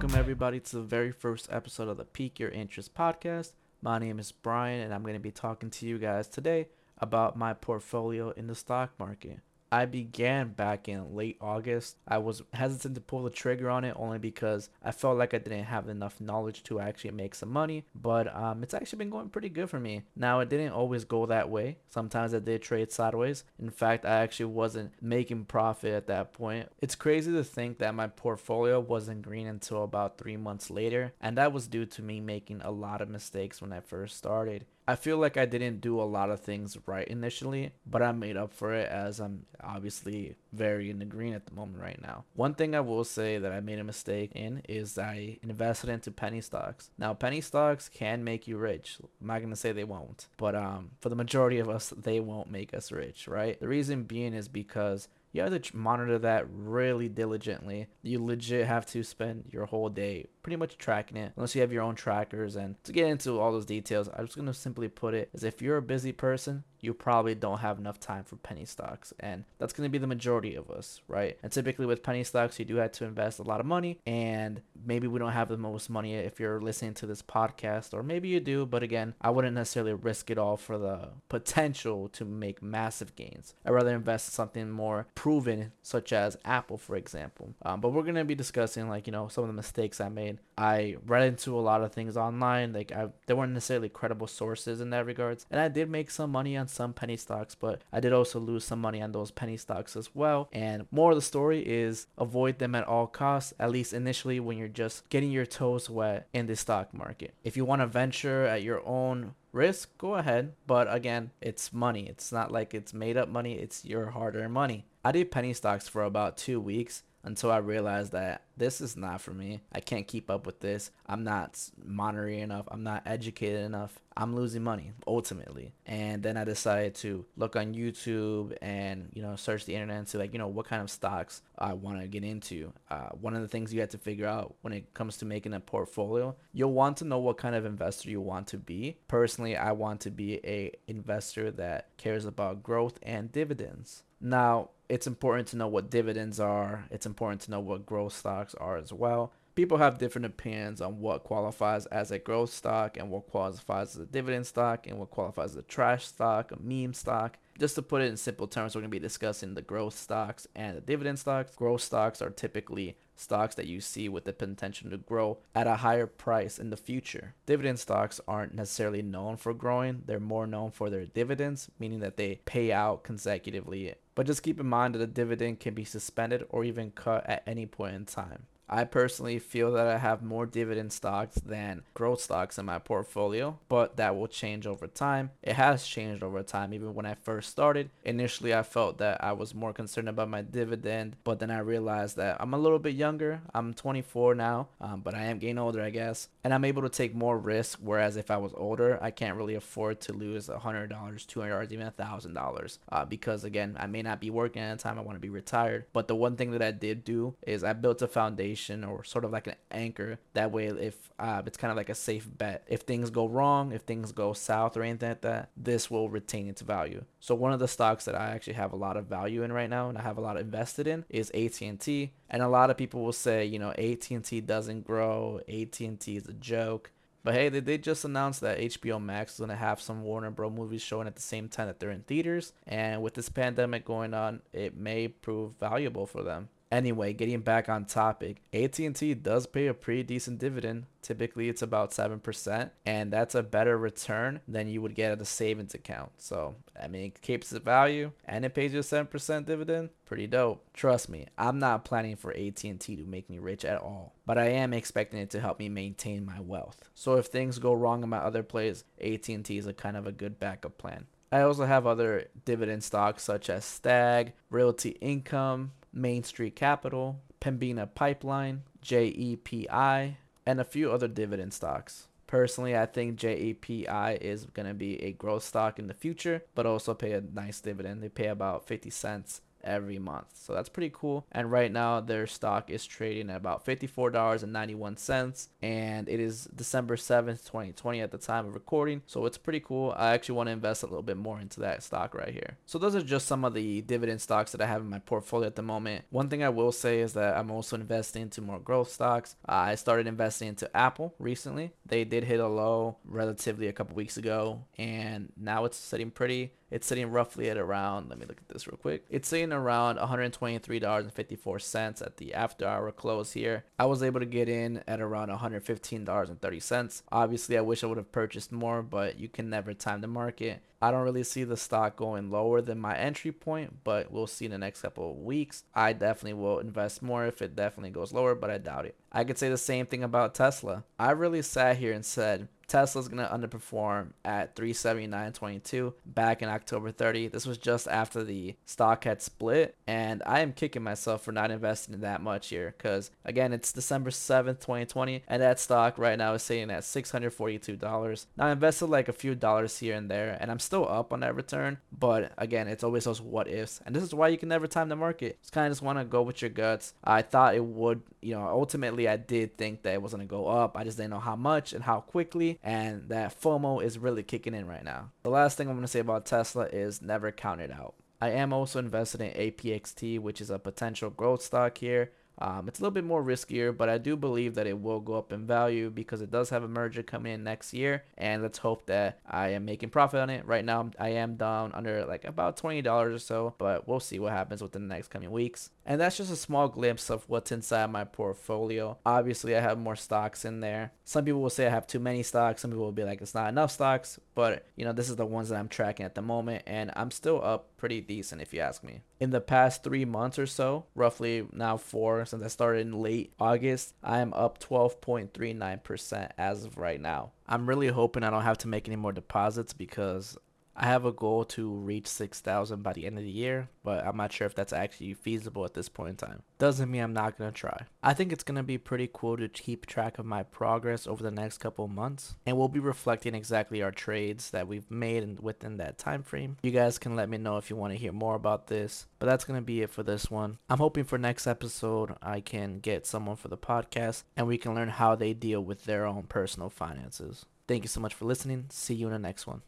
Welcome, everybody, to the very first episode of the Peak Your Interest podcast. My name is Brian, and I'm going to be talking to you guys today about my portfolio in the stock market. I began back in late August. I was hesitant to pull the trigger on it only because I felt like I didn't have enough knowledge to actually make some money. But um, it's actually been going pretty good for me. Now, it didn't always go that way. Sometimes I did trade sideways. In fact, I actually wasn't making profit at that point. It's crazy to think that my portfolio wasn't green until about three months later. And that was due to me making a lot of mistakes when I first started. I feel like I didn't do a lot of things right initially, but I made up for it as I'm obviously very in the green at the moment right now. One thing I will say that I made a mistake in is I invested into penny stocks. Now, penny stocks can make you rich. I'm not going to say they won't, but um, for the majority of us, they won't make us rich, right? The reason being is because you have to monitor that really diligently. You legit have to spend your whole day pretty much tracking it, unless you have your own trackers. And to get into all those details, I'm just gonna simply put it as if you're a busy person, you probably don't have enough time for penny stocks, and that's gonna be the majority of us, right? And typically with penny stocks, you do have to invest a lot of money, and maybe we don't have the most money if you're listening to this podcast, or maybe you do, but again, I wouldn't necessarily risk it all for the potential to make massive gains. I'd rather invest in something more proven, such as Apple, for example. Um, but we're gonna be discussing like you know some of the mistakes I made. I read into a lot of things online, like I, there weren't necessarily credible sources in that regards, and I did make some money on some penny stocks, but I did also lose some money on those penny stocks as well. And more of the story is avoid them at all costs, at least initially when you're just getting your toes wet in the stock market. If you want to venture at your own risk, go ahead. But again, it's money. It's not like it's made up money, it's your hard earned money. I did penny stocks for about two weeks until I realized that this is not for me. I can't keep up with this. I'm not monitoring enough. I'm not educated enough. I'm losing money ultimately. And then I decided to look on YouTube and, you know, search the internet and see like, you know, what kind of stocks I want to get into. Uh, one of the things you have to figure out when it comes to making a portfolio, you'll want to know what kind of investor you want to be. Personally, I want to be a investor that cares about growth and dividends. Now, it's important to know what dividends are. It's important to know what growth stocks are as well. People have different opinions on what qualifies as a growth stock and what qualifies as a dividend stock and what qualifies as a trash stock, a meme stock. Just to put it in simple terms, we're going to be discussing the growth stocks and the dividend stocks. Growth stocks are typically stocks that you see with the potential to grow at a higher price in the future. Dividend stocks aren't necessarily known for growing, they're more known for their dividends, meaning that they pay out consecutively. But just keep in mind that a dividend can be suspended or even cut at any point in time. I personally feel that I have more dividend stocks than growth stocks in my portfolio, but that will change over time. It has changed over time. Even when I first started, initially I felt that I was more concerned about my dividend, but then I realized that I'm a little bit younger. I'm 24 now, um, but I am getting older, I guess, and I'm able to take more risk. Whereas if I was older, I can't really afford to lose $100, $200, even $1,000 uh, because again, I may not be working at the time. I want to be retired. But the one thing that I did do is I built a foundation foundation or sort of like an anchor. That way, if uh, it's kind of like a safe bet. If things go wrong, if things go south or anything like that, this will retain its value. So one of the stocks that I actually have a lot of value in right now and I have a lot invested in is AT&T. And a lot of people will say, you know, AT&T doesn't grow. AT&T is a joke. But hey, they did just announce that HBO Max is going to have some Warner Bros. movies showing at the same time that they're in theaters. And with this pandemic going on, it may prove valuable for them. Anyway, getting back on topic, AT&T does pay a pretty decent dividend. Typically, it's about 7%, and that's a better return than you would get at a savings account. So, I mean, it keeps its value and it pays you a 7% dividend. Pretty dope. Trust me, I'm not planning for AT&T to make me rich at all, but I am expecting it to help me maintain my wealth. So, if things go wrong in my other plays, AT&T is a kind of a good backup plan. I also have other dividend stocks such as Stag, Realty Income, Main Street Capital, Pembina Pipeline, JEPI, and a few other dividend stocks. Personally, I think JEPI is going to be a growth stock in the future, but also pay a nice dividend. They pay about 50 cents every month. So that's pretty cool. And right now their stock is trading at about $54.91 and it is December 7th, 2020 at the time of recording. So it's pretty cool. I actually want to invest a little bit more into that stock right here. So those are just some of the dividend stocks that I have in my portfolio at the moment. One thing I will say is that I'm also investing into more growth stocks. Uh, I started investing into Apple recently. They did hit a low relatively a couple weeks ago and now it's sitting pretty it's sitting roughly at around, let me look at this real quick. It's sitting around $123.54 at the after hour close here. I was able to get in at around $115.30. Obviously, I wish I would have purchased more, but you can never time the market. I don't really see the stock going lower than my entry point, but we'll see in the next couple of weeks. I definitely will invest more if it definitely goes lower, but I doubt it. I could say the same thing about Tesla. I really sat here and said, Tesla's going to underperform at 379.22 back in October 30. This was just after the stock had split, and I am kicking myself for not investing in that much here because, again, it's December 7th, 2020, and that stock right now is sitting at $642. Now, I invested like a few dollars here and there, and I'm still up on that return, but again, it's always those what ifs, and this is why you can never time the market. Just kind of just want to go with your guts. I thought it would, you know, ultimately, I did think that it was going to go up. I just didn't know how much and how quickly and that FOMO is really kicking in right now. The last thing I'm going to say about Tesla is never count it out. I am also invested in APXT, which is a potential growth stock here. Um, it's a little bit more riskier, but I do believe that it will go up in value because it does have a merger coming in next year. And let's hope that I am making profit on it. Right now, I am down under like about $20 or so, but we'll see what happens within the next coming weeks. And that's just a small glimpse of what's inside my portfolio. Obviously, I have more stocks in there. Some people will say I have too many stocks. Some people will be like, it's not enough stocks. But, you know, this is the ones that I'm tracking at the moment. And I'm still up pretty decent if you ask me. In the past three months or so, roughly now four since I started in late August, I am up 12.39% as of right now. I'm really hoping I don't have to make any more deposits because I have a goal to reach 6,000 by the end of the year, but I'm not sure if that's actually feasible at this point in time. Doesn't mean I'm not going to try. I think it's going to be pretty cool to keep track of my progress over the next couple months, and we'll be reflecting exactly our trades that we've made within that time frame. You guys can let me know if you want to hear more about this, but that's going to be it for this one. I'm hoping for next episode I can get someone for the podcast and we can learn how they deal with their own personal finances. Thank you so much for listening. See you in the next one.